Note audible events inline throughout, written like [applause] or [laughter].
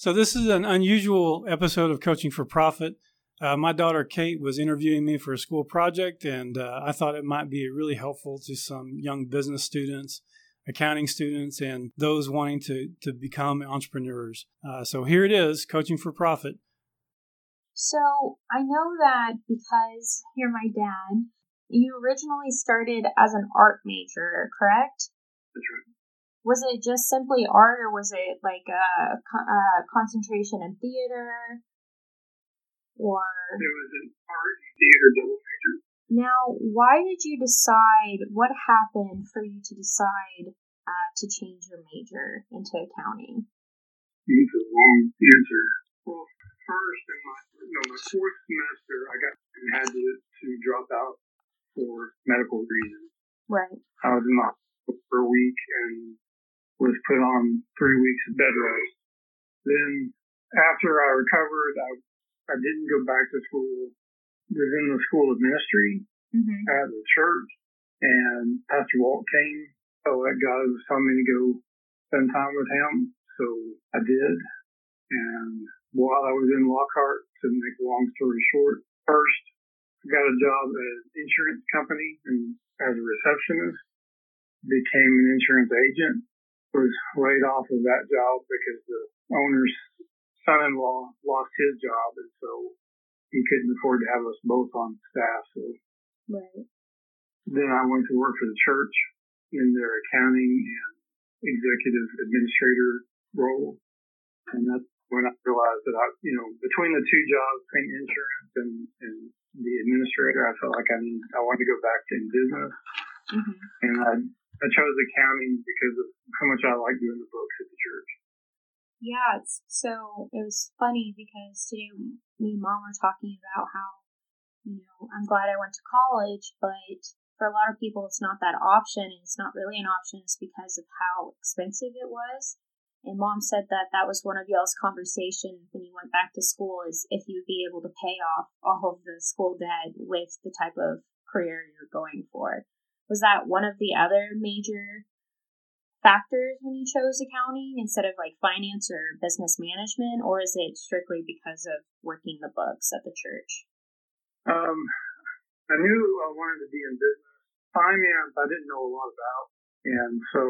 So, this is an unusual episode of Coaching for Profit. Uh, my daughter Kate was interviewing me for a school project, and uh, I thought it might be really helpful to some young business students, accounting students, and those wanting to, to become entrepreneurs. Uh, so, here it is Coaching for Profit. So, I know that because you're my dad, you originally started as an art major, correct? That's right was it just simply art or was it like a, a concentration in theater? Or it was an art and theater double major now why did you decide what happened for you to decide uh, to change your major into accounting? It's a long answer. Well first in my no my fourth semester i got and had to, to drop out for medical reasons. Right. I was in the hospital for a week and was put on three weeks of bed rest. Then after I recovered, I, I didn't go back to school. Was in the school of ministry mm-hmm. at the church, and Pastor Walt came. Oh, that God was telling me to go spend time with him, so I did. And while I was in Lockhart, to make a long story short, first I got a job at an insurance company and as a receptionist, became an insurance agent, was laid off of that job because the owner's son-in-law lost his job, and so he couldn't afford to have us both on staff. So right. then I went to work for the church in their accounting and executive administrator role, and that's when I realized that I, you know, between the two jobs, between insurance and, and the administrator, I felt like I need, I wanted to go back to business, mm-hmm. and I I chose accounting because of how much I like doing the books at the church. Yeah, it's so it was funny because today me and mom were talking about how, you know, I'm glad I went to college, but for a lot of people it's not that option and it's not really an option it's because of how expensive it was. And mom said that that was one of y'all's conversation when you went back to school is if you'd be able to pay off all of the school debt with the type of career you're going for. Was that one of the other major factors when you chose accounting instead of like finance or business management, or is it strictly because of working the books at the church? Um, I knew I wanted to be in business. Finance, I didn't know a lot about, and so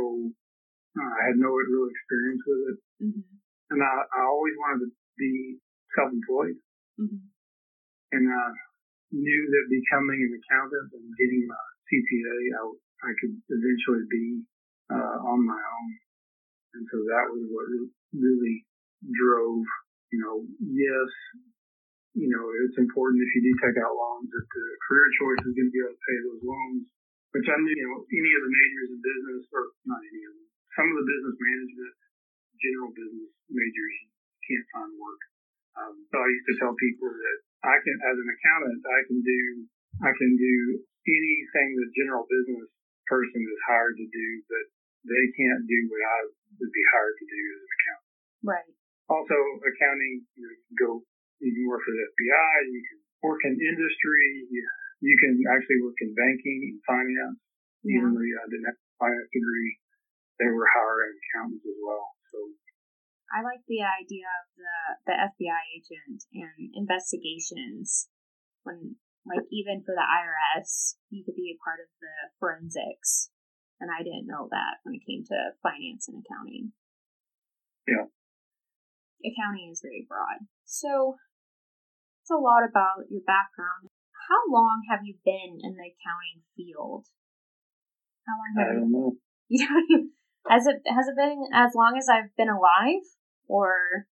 uh, I had no real experience with it. Mm-hmm. And I, I always wanted to be self-employed, mm-hmm. and I knew that becoming an accountant and getting my CPA, I, I could eventually be uh, on my own. And so that was what really drove, you know, yes, you know, it's important if you do take out loans that the career choice is going to be able to pay those loans, which I knew, you know, any of the majors in business, or not any of them, some of the business management, general business majors can't find work. Um, so I used to tell people that I can, as an accountant, I can do, I can do anything the general business person is hired to do, but they can't do what I would be hired to do as an accountant. Right. Also, accounting, you, know, you can go, you can work for the FBI, you can work in industry, you, you can actually work in banking and finance. Yeah. Even though didn't have a finance degree, they were hiring accountants as well. So I like the idea of the, the FBI agent and investigations when like even for the IRS, you could be a part of the forensics. And I didn't know that when it came to finance and accounting. Yeah. Accounting is very broad. So it's a lot about your background. How long have you been in the accounting field? How long have I don't know. [laughs] You know has it has it been as long as I've been alive, or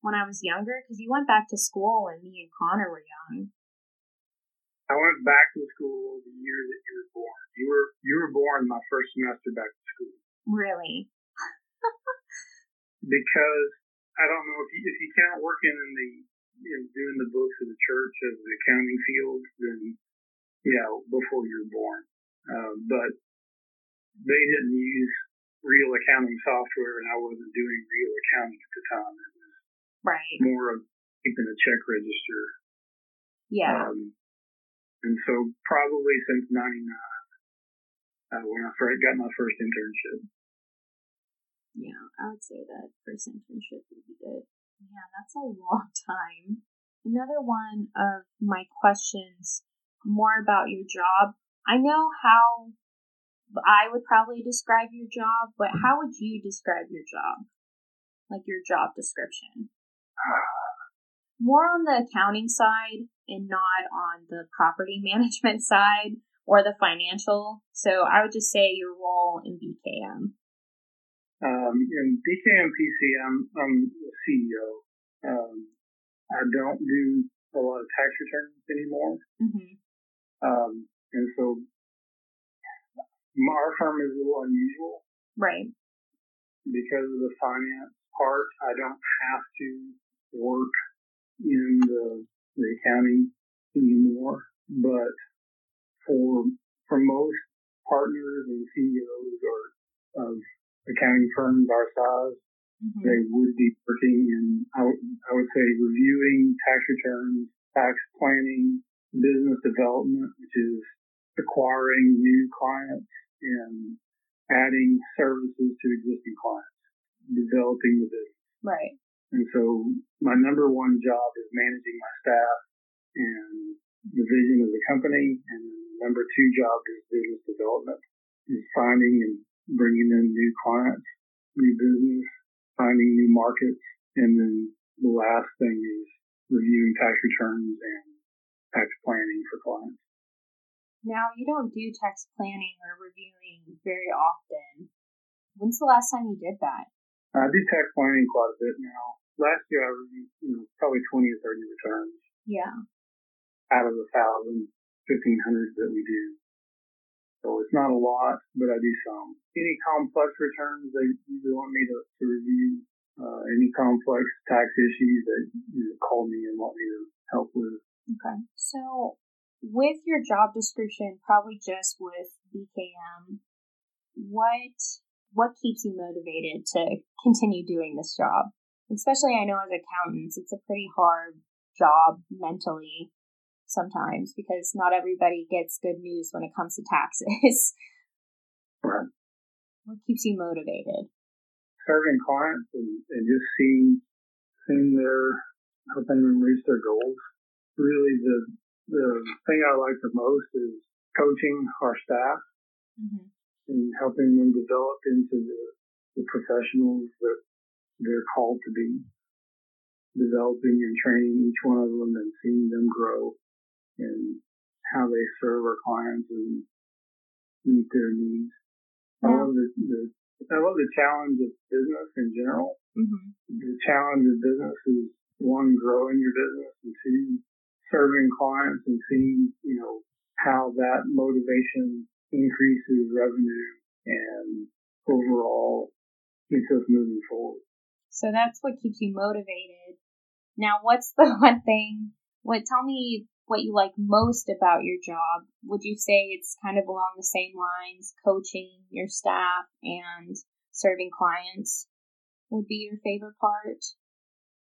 when I was younger? Because you went back to school when me and Connor were young. I went back to school the year that you were born. You were you were born my first semester back to school. Really? [laughs] because I don't know if you if you count working in the in doing the books of the church as the accounting field, then yeah, before you were born. Uh, but they didn't use real accounting software, and I wasn't doing real accounting at the time. It was right. more of keeping a check register. Yeah. Um, and so probably since 99, uh, when I first got my first internship. Yeah, I would say that first internship would be good. Yeah, that's a long [laughs] time. Another one of my questions more about your job. I know how I would probably describe your job, but how would you describe your job? Like your job description? [sighs] [laughs] More on the accounting side and not on the property [laughs] management side or the financial. So I would just say your role in BKM. Um, in BKM PCM, I'm the CEO. Um, I don't do a lot of tax returns anymore. Mm-hmm. Um, and so our firm is a little unusual. Right. Because of the finance part, I don't have to work in the, the accounting anymore. But for for most partners and CEOs or of accounting firms our size, mm-hmm. they would be working in, I, w- I would say, reviewing tax returns, tax planning, business development, which is acquiring new clients and adding services to existing clients, developing the business. Right. And so my number one job is managing my staff and the vision of the company. And then the number two job is business development, is finding and bringing in new clients, new business, finding new markets. And then the last thing is reviewing tax returns and tax planning for clients. Now, you don't do tax planning or reviewing very often. When's the last time you did that? I do tax planning quite a bit now. Last year I reviewed, you know, probably 20 or 30 returns. Yeah. Out of the thousand, fifteen hundred that we do. So it's not a lot, but I do some. Any complex returns they usually want me to, to review. Uh, any complex tax issues that you know, call me and want me to help with. Okay. So with your job description, probably just with BKM, what what keeps you motivated to continue doing this job? Especially, I know as accountants, it's a pretty hard job mentally sometimes because not everybody gets good news when it comes to taxes. Right. [laughs] What keeps you motivated? Serving clients and, and just seeing seeing their helping them reach their goals. Really, the the thing I like the most is coaching our staff mm-hmm. And helping them develop into the, the professionals that they're called to be. Developing and training each one of them and seeing them grow and how they serve our clients and meet their needs. Yeah. I love the, the I love the challenge of business in general. Mm-hmm. The challenge of business is one, growing your business, and two, serving clients and seeing, you know, how that motivation increases revenue and overall keeps us moving forward. So that's what keeps you motivated. Now, what's the [laughs] one thing? What tell me what you like most about your job? Would you say it's kind of along the same lines, coaching your staff and serving clients would be your favorite part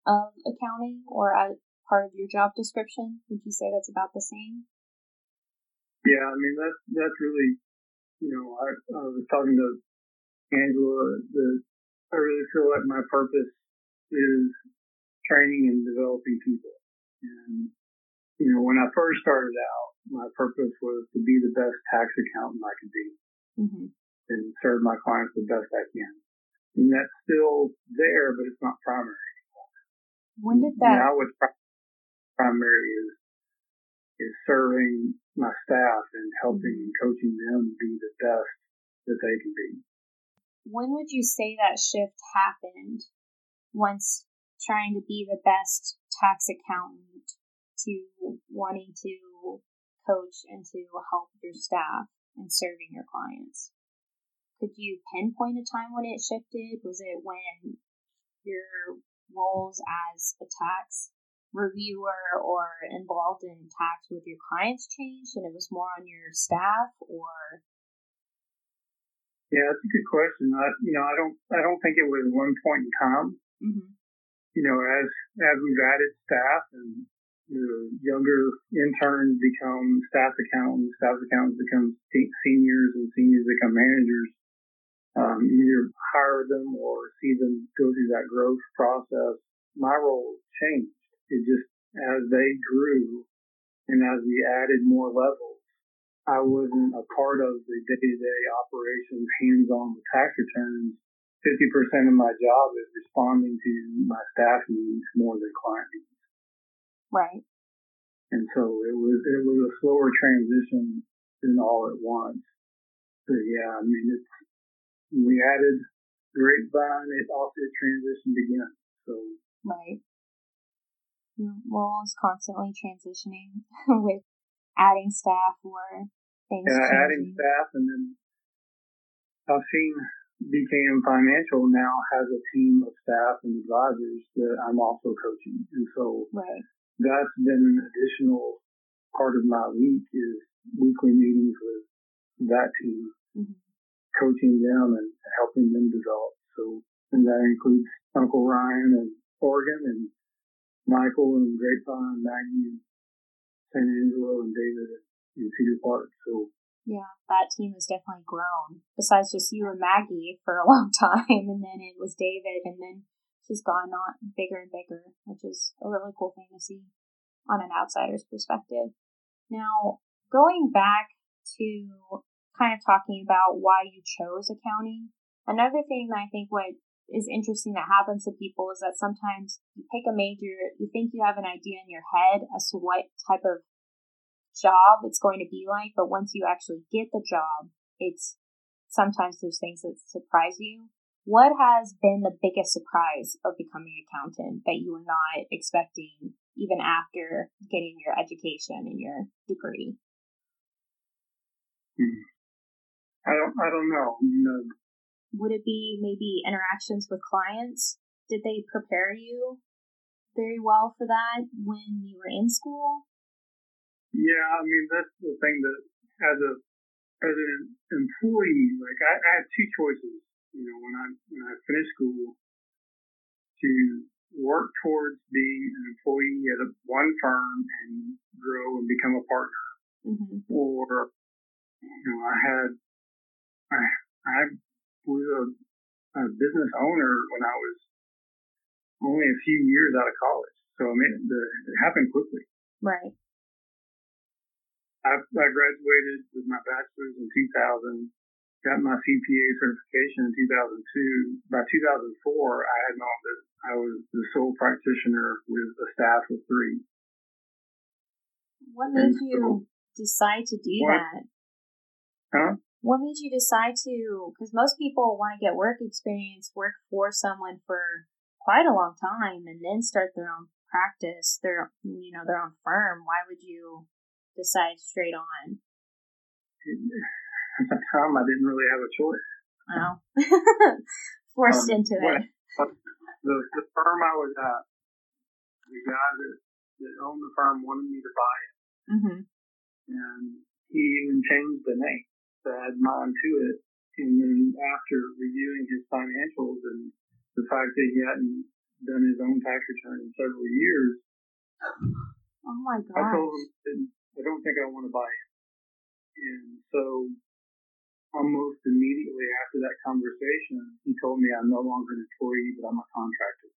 of accounting, or a part of your job description? Would you say that's about the same? Yeah, I mean that's that's really, you know, I, I was talking to Angela. The I really feel like my purpose is training and developing people. And you know, when I first started out, my purpose was to be the best tax accountant I could be, mm-hmm. and serve my clients the best I can. And that's still there, but it's not primary anymore. When did that? Now it's primary is is serving my staff and helping and coaching them be the best that they can be. When would you say that shift happened once trying to be the best tax accountant to wanting to coach and to help your staff and serving your clients? Could you pinpoint a time when it shifted? Was it when your roles as a tax reviewer or involved in tax with your clients changed and it was more on your staff or yeah that's a good question I, you know i don't i don't think it was one point in time mm-hmm. you know as as we've added staff and the younger interns become staff accountants staff accountants become seniors and seniors become managers um, either hire them or see them go through that growth process. My role changed. It just, as they grew and as we added more levels, I wasn't a part of the day-to-day operations, hands-on with tax returns. 50% of my job is responding to my staff needs more than client needs. Right. And so it was, it was a slower transition than all at once. But yeah, I mean, it's, we added grapevine, it also transitioned again. So. Right. We're always constantly transitioning [laughs] with adding staff or things. Yeah, changing. adding staff, and then I've seen BKM Financial now has a team of staff and advisors that I'm also coaching, and so right. that's been an additional part of my week is weekly meetings with that team, mm-hmm. coaching them and helping them develop. So, and that includes Uncle Ryan and Oregon and Michael and Grapevine, Maggie and San Angelo and David in Cedar Park. So yeah, that team has definitely grown. Besides just you and Maggie for a [laughs] long time, and then it was David, and then she's gone on bigger and bigger, which is a really cool thing to see on an outsider's perspective. Now, going back to kind of talking about why you chose accounting, another thing that I think what is interesting that happens to people is that sometimes you pick a major, you think you have an idea in your head as to what type of job it's going to be like, but once you actually get the job, it's sometimes there's things that surprise you. What has been the biggest surprise of becoming an accountant that you were not expecting even after getting your education and your degree? Hmm. I don't I don't know. You know, would it be maybe interactions with clients? Did they prepare you very well for that when you were in school? Yeah, I mean that's the thing that as a as an employee, like I, I had two choices. You know, when I when I finished school, to work towards being an employee at a, one firm and grow and become a partner, mm-hmm. or you know, I had I I was a, a business owner when I was only a few years out of college. So I mean, the, it happened quickly. Right. I, I graduated with my bachelor's in 2000, got my CPA certification in 2002. By 2004, I had my own business. I was the sole practitioner with a staff of three. What made and you so, decide to do what, that? Huh? What made you decide to? Because most people want to get work experience, work for someone for quite a long time, and then start their own practice, their you know their own firm. Why would you decide straight on? [laughs] At the time, I didn't really have a choice. Oh, [laughs] forced um, into it. The the firm I was at, the guy that that owned the firm wanted me to buy it, mm-hmm. and he even changed the name to add mine to it. And then after reviewing his financials and the fact that he hadn't done his own tax return in several years, oh my god! I told him I don't think I want to buy it. And so almost immediately after that conversation, he told me I'm no longer an employee, but I'm a contractor.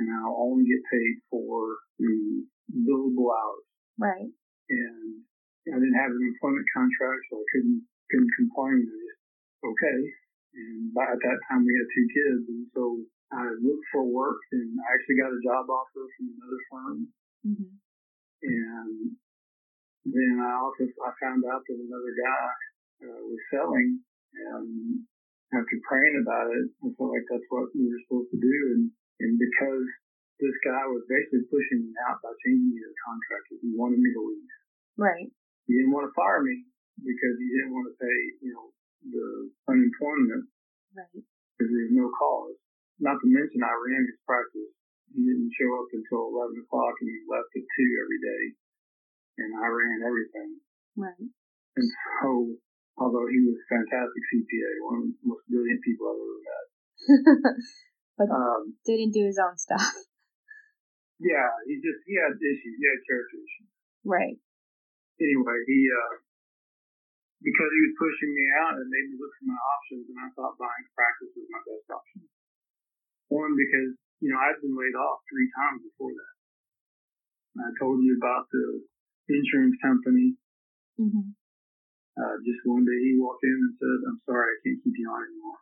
And I'll only get paid for the billable hours. Right. And I didn't have an employment contract, so I couldn't couldn't complain. I just okay. And by, at that time, we had two kids, and so I looked for work, and I actually got a job offer from another firm. Mm-hmm. And then I also I found out that another guy uh, was selling, and after praying about it, I felt like that's what we were supposed to do. And and because this guy was basically pushing me out by changing me to a contractor, he wanted me to leave. Right. He didn't want to fire me, because he didn't want to pay, you know, the unemployment. Right. Because there was no cause. Not to mention, I ran his practice. He didn't show up until 11 o'clock and he left at 2 every day. And I ran everything. Right. And so, although he was a fantastic CPA, one of the most brilliant people I've ever met. [laughs] but um, didn't do his own stuff. [laughs] Yeah, he just, he had issues. He had character issues. Right. Anyway, he, uh, because he was pushing me out, it made me look for my options, and I thought buying a practice was my best option. One, because, you know, I'd been laid off three times before that. And I told you about the insurance company. Mm-hmm. Uh, just one day he walked in and said, I'm sorry, I can't keep you on anymore.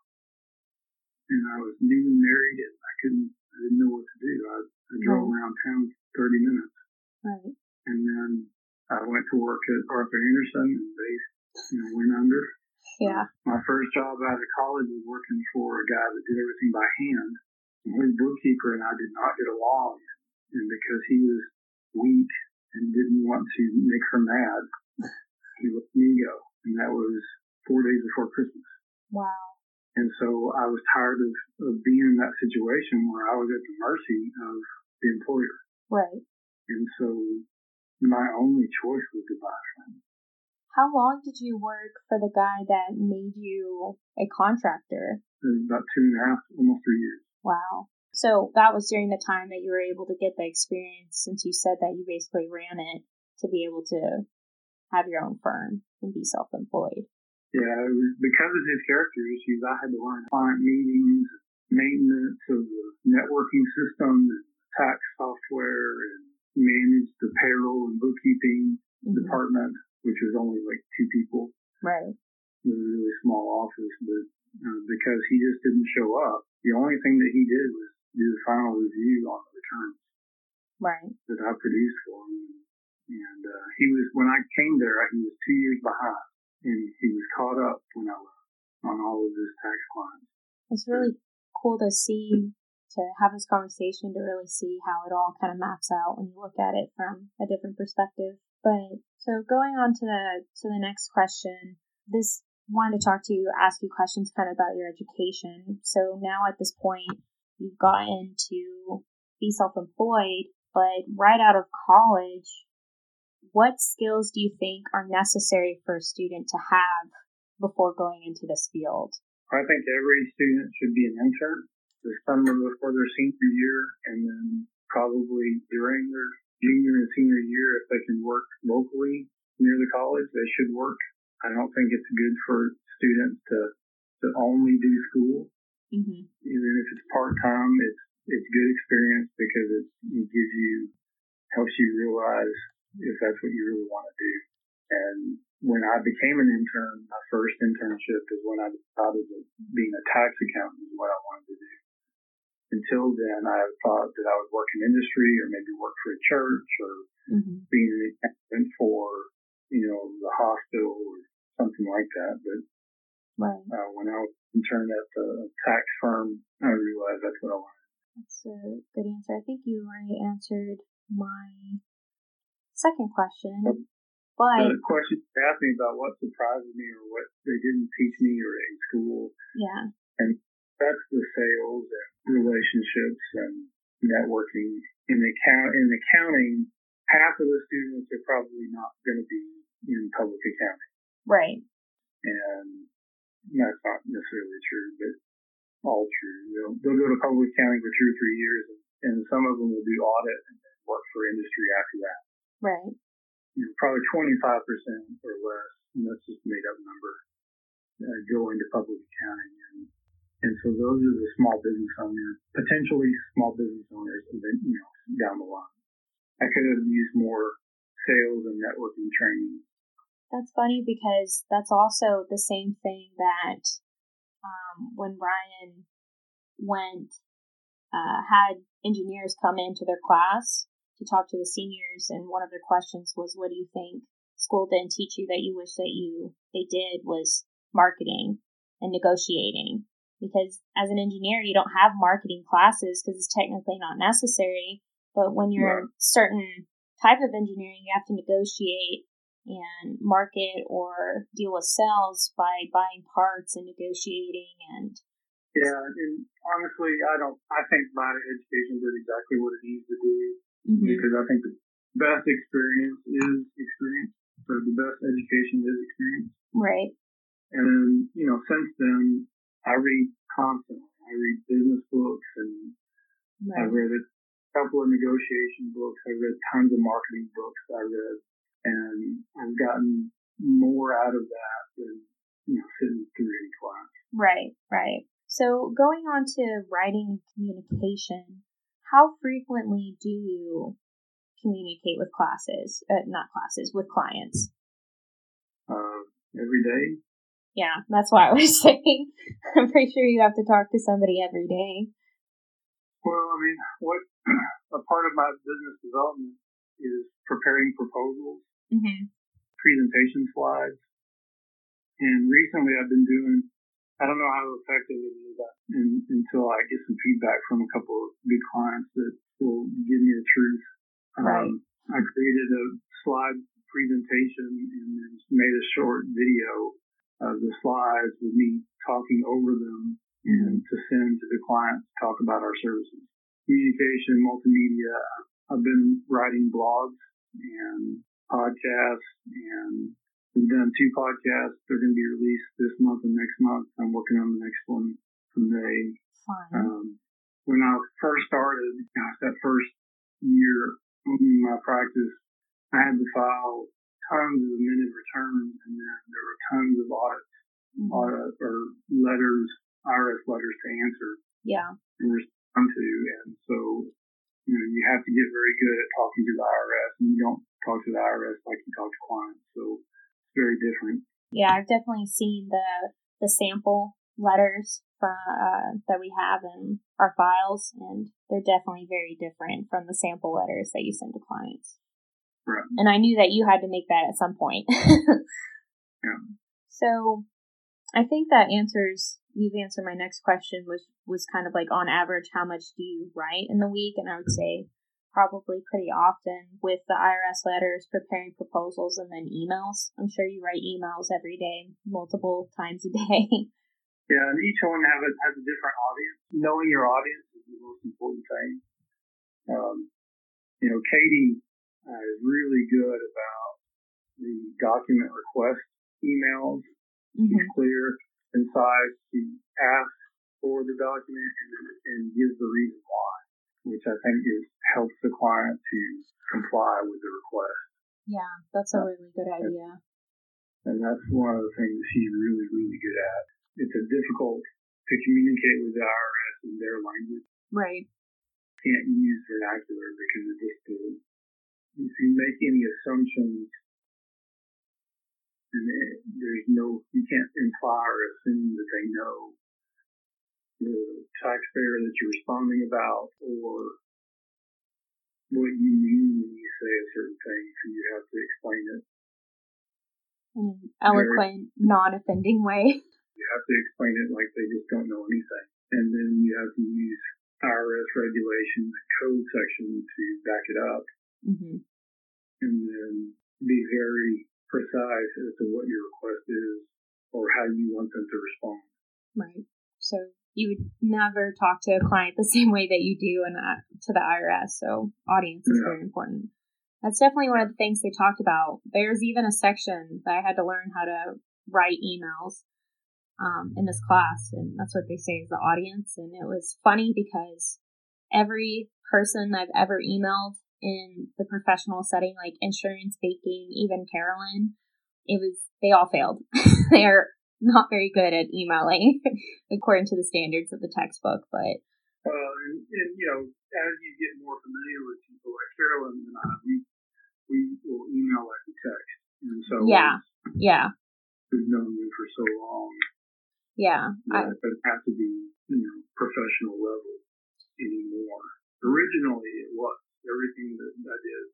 And I was newly married and I couldn't, I didn't know what to do. I, I drove right. around town for 30 minutes. Right. And then I went to work at Arthur Andersen and they you know, went under. Yeah. My first job out of college was working for a guy that did everything by hand. And his bookkeeper and I did not get along. And because he was weak and didn't want to make her mad, he let me go. And that was four days before Christmas. Wow. And so I was tired of, of being in that situation where I was at the mercy of the employer. Right. And so my only choice was to buy from how long did you work for the guy that made you a contractor? About two and a half, almost three years. Wow. So that was during the time that you were able to get the experience, since you said that you basically ran it to be able to have your own firm and be self-employed. Yeah, it was because of his character issues. I had to learn client meetings, maintenance of the networking system, tax software, and manage the payroll and bookkeeping mm-hmm. department which was only like two people. Right. It was a really small office, but uh, because he just didn't show up, the only thing that he did was do the final review on the returns. Right. That I produced for him. And uh, he was, when I came there, he was two years behind, and he was caught up when I left on all of his tax clients. It's really cool to see to have this conversation to really see how it all kind of maps out when you look at it from a different perspective. But so going on to the to the next question, this wanted to talk to you, ask you questions kind of about your education. So now at this point, you've gotten to be self-employed, but right out of college, what skills do you think are necessary for a student to have before going into this field? I think every student should be an intern the summer before their senior year, and then probably during their junior and senior year, if they can work locally near the college, they should work. I don't think it's good for students to to only do school. Mm-hmm. Even if it's part time, it's it's good experience because it, it gives you helps you realize if that's what you really want to do. And when I became an intern, my first internship is when I decided that being a tax accountant is what I wanted to do until then, I thought that I would work in industry or maybe work for a church or mm-hmm. being an accountant for, you know, the hospital or something like that. But right. uh, when I was interned at the tax firm, I realized that's what I wanted. That's a good answer. I think you already answered my second question. But, but the question you asked me about what surprised me or what they didn't teach me or in school. Yeah. And that's the sales and relationships and networking. In account in accounting, half of the students are probably not going to be in public accounting. Right. And that's not necessarily true, but all true. They'll, they'll go to public accounting for two or three years, and, and some of them will do audit and then work for industry after that. Right. You know, probably 25% or less, and that's just a made up number, uh, go into public accounting. And and so those are the small business owners, potentially small business owners, you know, down the line. I could have used more sales and networking training. That's funny because that's also the same thing that um, when Ryan went, uh, had engineers come into their class to talk to the seniors, and one of their questions was, "What do you think school didn't teach you that you wish that you they did was marketing and negotiating?" Because as an engineer, you don't have marketing classes because it's technically not necessary. But when you're right. a certain type of engineering, you have to negotiate and market or deal with sales by buying parts and negotiating and yeah and honestly i don't i think my education did exactly what it needs to do mm-hmm. because i think the best experience is experience so the best education is experience right and you know since then I read constantly. I read business books and right. I read a couple of negotiation books. I read tons of marketing books. I read, and I've gotten more out of that than you know sitting through any class. Right, right. So going on to writing and communication, how frequently do you communicate with classes? Uh, not classes, with clients. Uh, every day. Yeah, that's why I was [laughs] saying. I'm pretty sure you have to talk to somebody every day. Well, I mean, what [clears throat] a part of my business development is preparing proposals, mm-hmm. presentation slides, and recently I've been doing. I don't know how effective it is in, until I get some feedback from a couple of big clients that will give me the truth. Right. Um, I created a slide presentation and then made a short video of the slides with me talking over them and to send to the client to talk about our services. Communication, multimedia. I've been writing blogs and podcasts and we've done two podcasts. They're going to be released this month and next month. I'm working on the next one May. Um, when I first started, gosh, that first year in my practice, I had to file tons of amended returns and then there were tons of audits, mm-hmm. audit or letters IRS letters to answer. Yeah. And respond to. And so, you know, you have to get very good at talking to the IRS and you don't talk to the IRS like you talk to clients. So it's very different. Yeah, I've definitely seen the, the sample letters from, uh, that we have in our files and they're definitely very different from the sample letters that you send to clients. Right. And I knew that you had to make that at some point. [laughs] yeah. So I think that answers you've answered my next question which was kind of like on average how much do you write in the week and I would say probably pretty often with the IRS letters, preparing proposals and then emails. I'm sure you write emails every day, multiple times a day. [laughs] Yeah, and each one have a, has a different audience. Knowing your audience is the most important thing. Um, you know, Katie uh, is really good about the document request emails mm-hmm. He's clear, concise. He asks for the document and, and gives the reason why, which I think is helps the client to comply with the request. Yeah, that's a really good idea. And that's one of the things he's really, really good at. It's a difficult to communicate with the IRS in their language. Right. Can't use vernacular because it just if you make any assumptions and there's no, you can't imply or assume that they know the taxpayer that you're responding about or what you mean when you say a certain thing, so you have to explain it. In an eloquent, non-offending way. [laughs] You have to explain it like they just don't know anything. And then you have to use IRS regulations, code section to back it up. Mm-hmm. And then be very precise as to what your request is or how you want them to respond. Right. So you would never talk to a client the [laughs] same way that you do that, to the IRS. So audience is yeah. very important. That's definitely one of the things they talked about. There's even a section that I had to learn how to write emails um, in this class, and that's what they say is the audience. And it was funny because every person I've ever emailed in the professional setting, like insurance, banking, even Carolyn, it was, they all failed. [laughs] They're not very good at emailing [laughs] according to the standards of the textbook, but. Uh, and, and, you know, as you get more familiar with people like Carolyn and I, we, we will email like a text. And so. Yeah. Yeah. We've known you for so long. Yeah. I, but it has to be, you know, professional level anymore. Originally it was everything that I did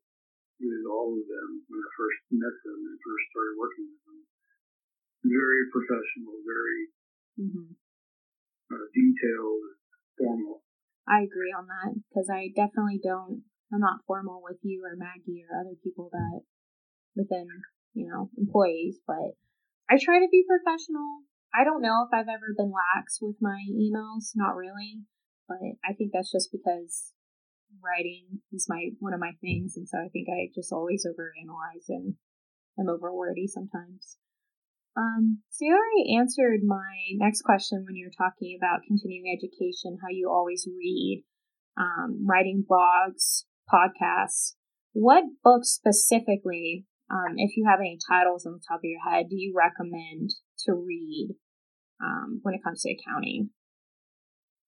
with all of them when I first met them and first started working with them. Very professional, very mm-hmm. uh, detailed, formal. I agree on that because I definitely don't. I'm not formal with you or Maggie or other people that within you know employees, but I try to be professional. I don't know if I've ever been lax with my emails, not really, but I think that's just because writing is my one of my things, and so I think I just always overanalyze and I'm over wordy sometimes. Um, so you already answered my next question when you were talking about continuing education, how you always read, um, writing blogs, podcasts. What books specifically um, if you have any titles on the top of your head, do you recommend to read um, when it comes to accounting?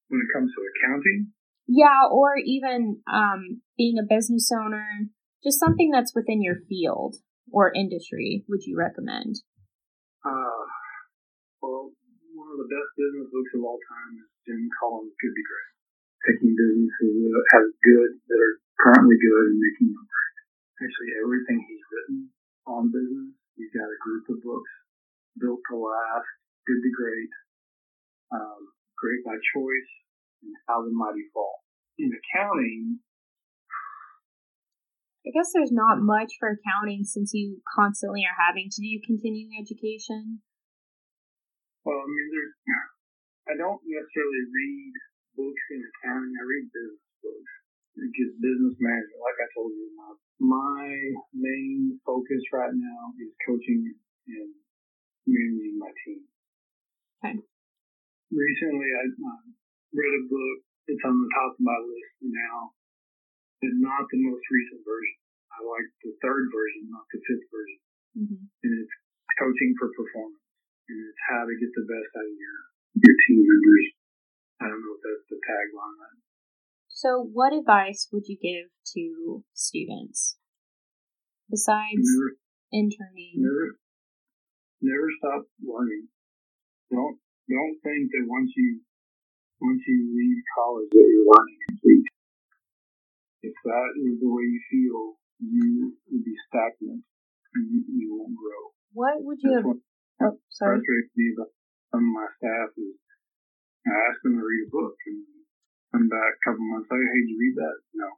When it comes to accounting? Yeah, or even um, being a business owner, just something that's within your field or industry, would you recommend? Uh, well, one of the best business books of all time is Jim Collins' Good to Great. Taking businesses that have good, that are currently good, and making them great. Actually, everything he's written on business, he's got a group of books, Built to Last, Good to Great, um, Great by Choice, and How the Mighty Fall. In accounting, I guess there's not much for accounting since you constantly are having to do continuing education. Well, I mean, there's, I don't necessarily read books in accounting. I read business books. Gives business management. Like I told you, my, my main focus right now is coaching and managing my team. Okay. Recently, I uh, read a book. It's on the top of my list now but not the most recent version. I like the third version, not the fifth version. Mm-hmm. And it's coaching for performance, and it's how to get the best out of your your team members. I don't know if that's the tagline. So, what advice would you give to students besides never, interning? Never, never stop learning. Don't don't think that once you once you leave college that you're learning complete if that is the way you feel, you will be stagnant and you, you won't grow. What would you That's have? oh, sorry. frustrates me about some of my staff is I ask them to read a book and come back a couple months later, hey, did you read that? No.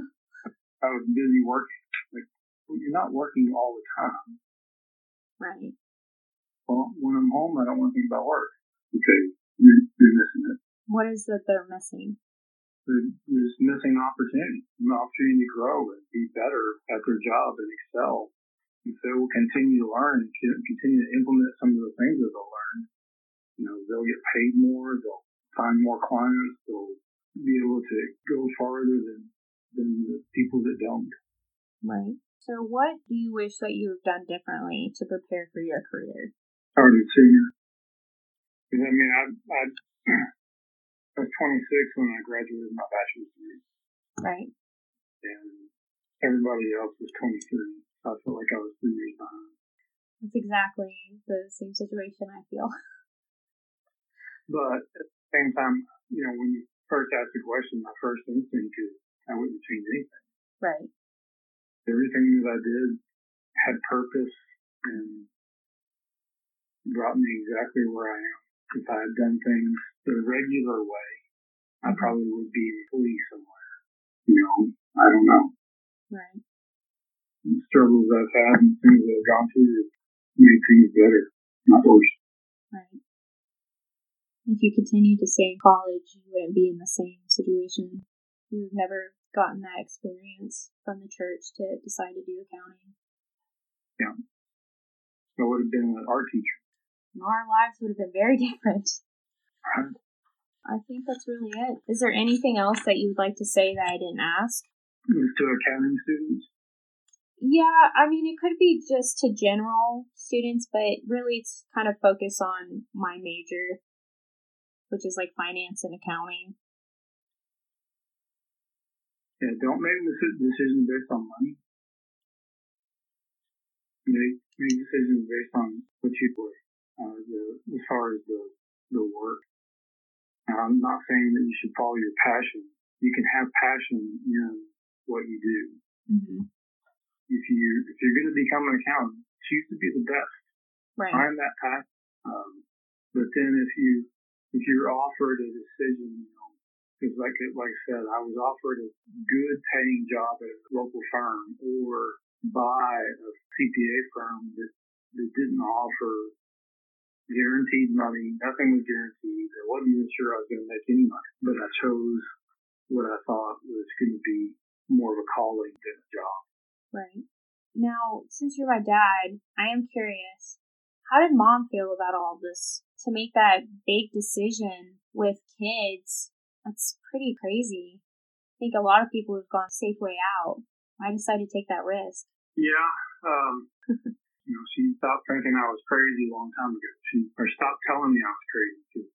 [laughs] I was busy working. Like, well, you're not working all the time. Right. Well, when I'm home, I don't want to think about work. Okay, you're, you're missing it. What is that they're missing? is missing opportunity, an opportunity to grow and be better at their job and excel. If they will continue to learn and continue to implement some of the things that they'll learn, you know, they'll get paid more, they'll find more clients, they'll be able to go farther than, than the people that don't. Right. So what do you wish that you have done differently to prepare for your career? Started sooner. I mean, I, I [clears throat] I was 26 when I graduated my bachelor's degree. Right. And everybody else was 23. So I felt like I was three years behind. That's exactly the same situation I feel. [laughs] But at the same time, you know, when you first ask the question, my first instinct is I wouldn't change anything. Right. Everything that I did had purpose and brought me exactly where I am. If I had done things the regular way, I probably would be in police somewhere. You know, I don't know. Right. The struggles I've had and things that I've gone through have made things better, not worse. Right. If you continued to stay in college, you wouldn't be in the same situation. You've never gotten that experience from the church to decide to do accounting. Yeah. I would have been an art teacher. Our lives would have been very [laughs] different. I think that's really it. Is there anything else that you would like to say that I didn't ask? To accounting students? Yeah, I mean, it could be just to general students, but really it's kind of focused on my major, which is like finance and accounting. Yeah, don't make decisions based on money. Make, make decisions based on what you as far as the, the work. Now, I'm not saying that you should follow your passion. You can have passion in what you do. Mm-hmm. If you if you're going to become an accountant, choose to be the best. Right. Find that path. Um, but then if you if you're offered a decision, you know, because like like I said, I was offered a good paying job at a local firm or by a CPA firm that that didn't offer guaranteed money. Nothing was guaranteed. I wasn't even sure I was going to make any money, but I chose what I thought was going to be more of a calling than a job. Right. Now, since you're my dad, I am curious. How did mom feel about all this? To make that big decision with kids, that's pretty crazy. I think a lot of people have gone a safe way out. I decided to take that risk. Yeah. Um, [laughs] you know, she stopped thinking I was crazy a long time ago. She or stopped telling me I was crazy because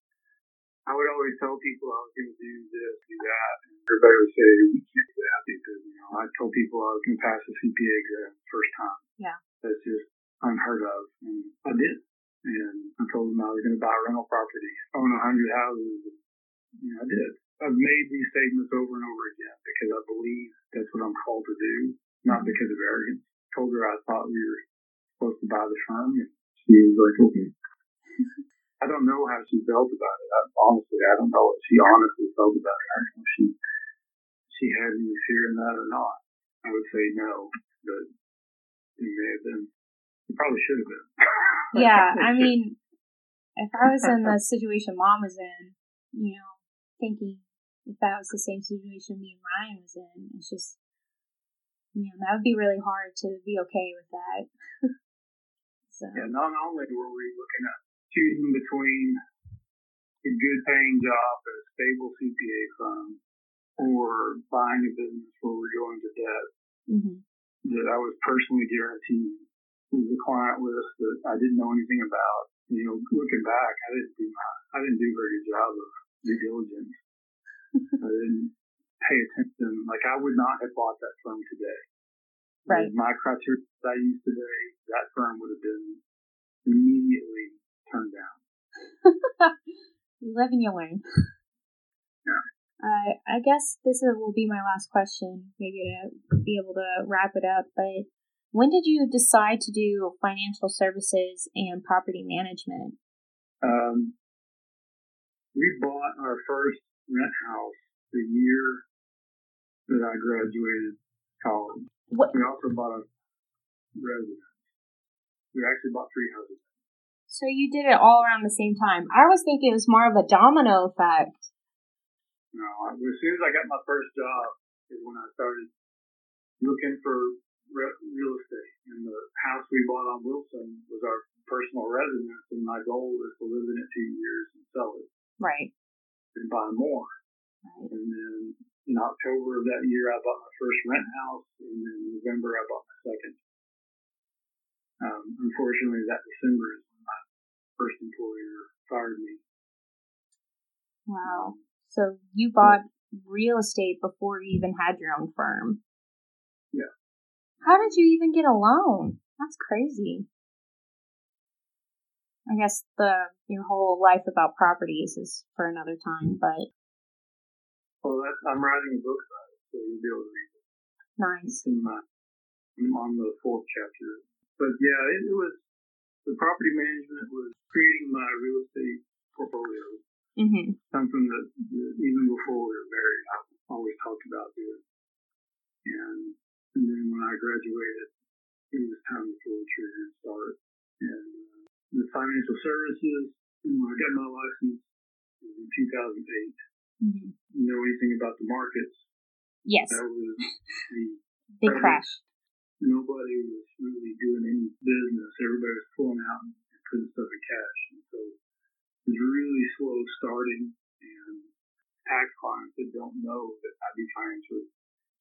I would always tell people I was going to do this, do that, and everybody would say we can't do that because you know I told people I was going to pass the CPA exam first time. Yeah, that's just unheard of, and I did. And I told them I was going to buy rental property, own a hundred houses. And, you know, I did. I've made these statements over and over again because I believe that's what I'm called to do, not because of arrogance. I told her I thought we were supposed to buy the firm, and she was like, okay. [laughs] I don't know how she felt about it. I, honestly, I don't know what she honestly felt about it. I don't know if she she had any fear in that or not. I would say no, but it may have been. It probably should have been. [laughs] yeah, I [laughs] mean, if I was in the situation mom was in, you know, thinking if that was the same situation me and Ryan was in, it's just, man, that would be really hard to be okay with that. So. Yeah, not only were we looking at choosing between a good paying job at a stable CPA firm or buying a business where we're going to debt mm-hmm. that I was personally guaranteed with a client list that I didn't know anything about. You know, looking back, I didn't do my, I didn't do a very good job of due diligence. [laughs] I didn't pay attention. Like I would not have bought that firm today. Right. My criteria that I use today, that firm would have been immediately turned down. [laughs] you live and you learn. [laughs] Yeah. Uh, I guess this will be my last question, maybe to be able to wrap it up. But when did you decide to do financial services and property management? Um, we bought our first rent house the year that I graduated college. What? We also bought a residence. We actually bought three houses. So you did it all around the same time. I was thinking it was more of a domino effect. No, as soon as I got my first job is when I started looking for re- real estate. And the house we bought on Wilson was our personal residence, and my goal was to live in it two years and sell it. Right. And buy more. Right. And then in October of that year, I bought my first rent house, and in November, I bought my second. Um, unfortunately, that December is first employer fired me. Wow. So you bought real estate before you even had your own firm. Yeah. How did you even get a loan? That's crazy. I guess the your whole life about properties is for another time, but well, that's, I'm writing a book about it, so you'll be able to read it. Nice. In my, I'm on the fourth chapter, but yeah, it, it was the property management was creating my real estate portfolio. Mm-hmm. Something that, even before we were married, I always talked about doing. And, and then when I graduated, it was time to pull the trigger and start. And uh, the financial services, when I got my license in 2008. Mm-hmm. Know anything about the markets? Yes. That was [laughs] the big crash nobody was really doing any business. Everybody was pulling out and putting stuff in cash. And so it was really slow starting and tax clients that don't know that I do financial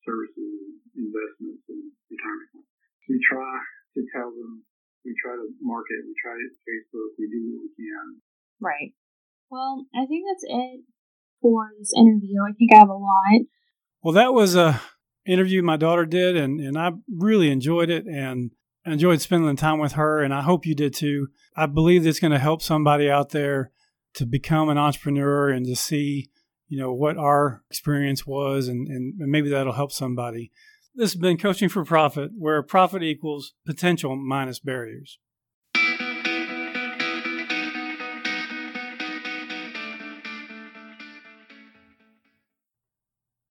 services, investments, and retirement plans. We try to tell them, we try to market, we try to Facebook, we do what we can. Right. Well, I think that's it for this interview. I think I have a lot. Well, that was a interview my daughter did, and, and I really enjoyed it and enjoyed spending time with her, and I hope you did too. I believe it's going to help somebody out there to become an entrepreneur and to see, you know, what our experience was, and, and maybe that'll help somebody. This has been Coaching for Profit, where profit equals potential minus barriers.